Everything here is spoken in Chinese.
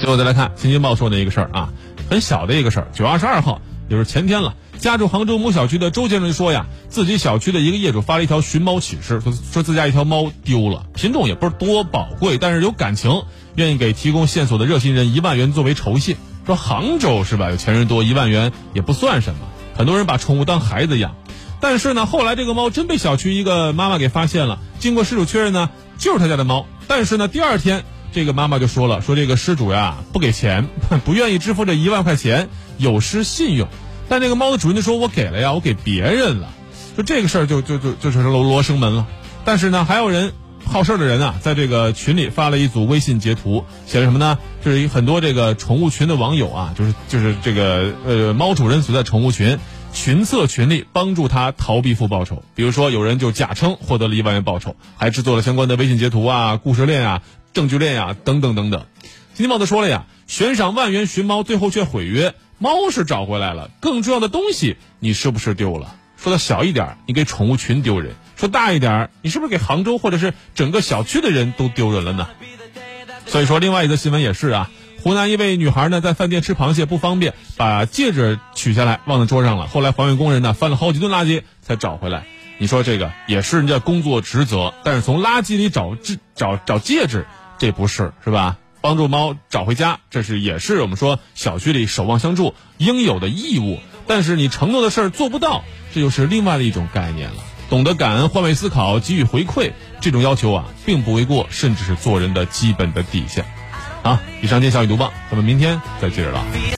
最后再来看《新京报》说的一个事儿啊，很小的一个事儿。九月二十二号，也就是前天了，家住杭州某小区的周先生说呀，自己小区的一个业主发了一条寻猫启事，说说自家一条猫丢了，品种也不是多宝贵，但是有感情，愿意给提供线索的热心人一万元作为酬谢。说杭州是吧？有钱人多，一万元也不算什么。很多人把宠物当孩子养，但是呢，后来这个猫真被小区一个妈妈给发现了。经过失主确认呢，就是他家的猫。但是呢，第二天这个妈妈就说了，说这个失主呀不给钱，不愿意支付这一万块钱，有失信用。但这个猫的主人就说：“我给了呀，我给别人了。”说这个事儿就就就就成了罗生门了。但是呢，还有人好事的人啊，在这个群里发了一组微信截图，写了什么呢？就是很多这个宠物群的网友啊，就是就是这个呃猫主人所在宠物群。群策群力帮助他逃避负报酬，比如说有人就假称获得了一万元报酬，还制作了相关的微信截图啊、故事链啊、证据链啊等等等等。今天报道说了呀，悬赏万元寻猫，最后却毁约，猫是找回来了，更重要的东西你是不是丢了？说的小一点，你给宠物群丢人；说大一点，你是不是给杭州或者是整个小区的人都丢人了呢？所以说，另外一则新闻也是啊。湖南一位女孩呢，在饭店吃螃蟹不方便，把戒指取下来忘在桌上了。后来环卫工人呢，翻了好几顿垃圾才找回来。你说这个也是人家工作职责，但是从垃圾里找找找戒指，这不是是吧？帮助猫找回家，这是也是我们说小区里守望相助应有的义务。但是你承诺的事儿做不到，这就是另外的一种概念了。懂得感恩、换位思考、给予回馈，这种要求啊，并不为过，甚至是做人的基本的底线。好，以上见小雨读报，咱们明天再接着聊。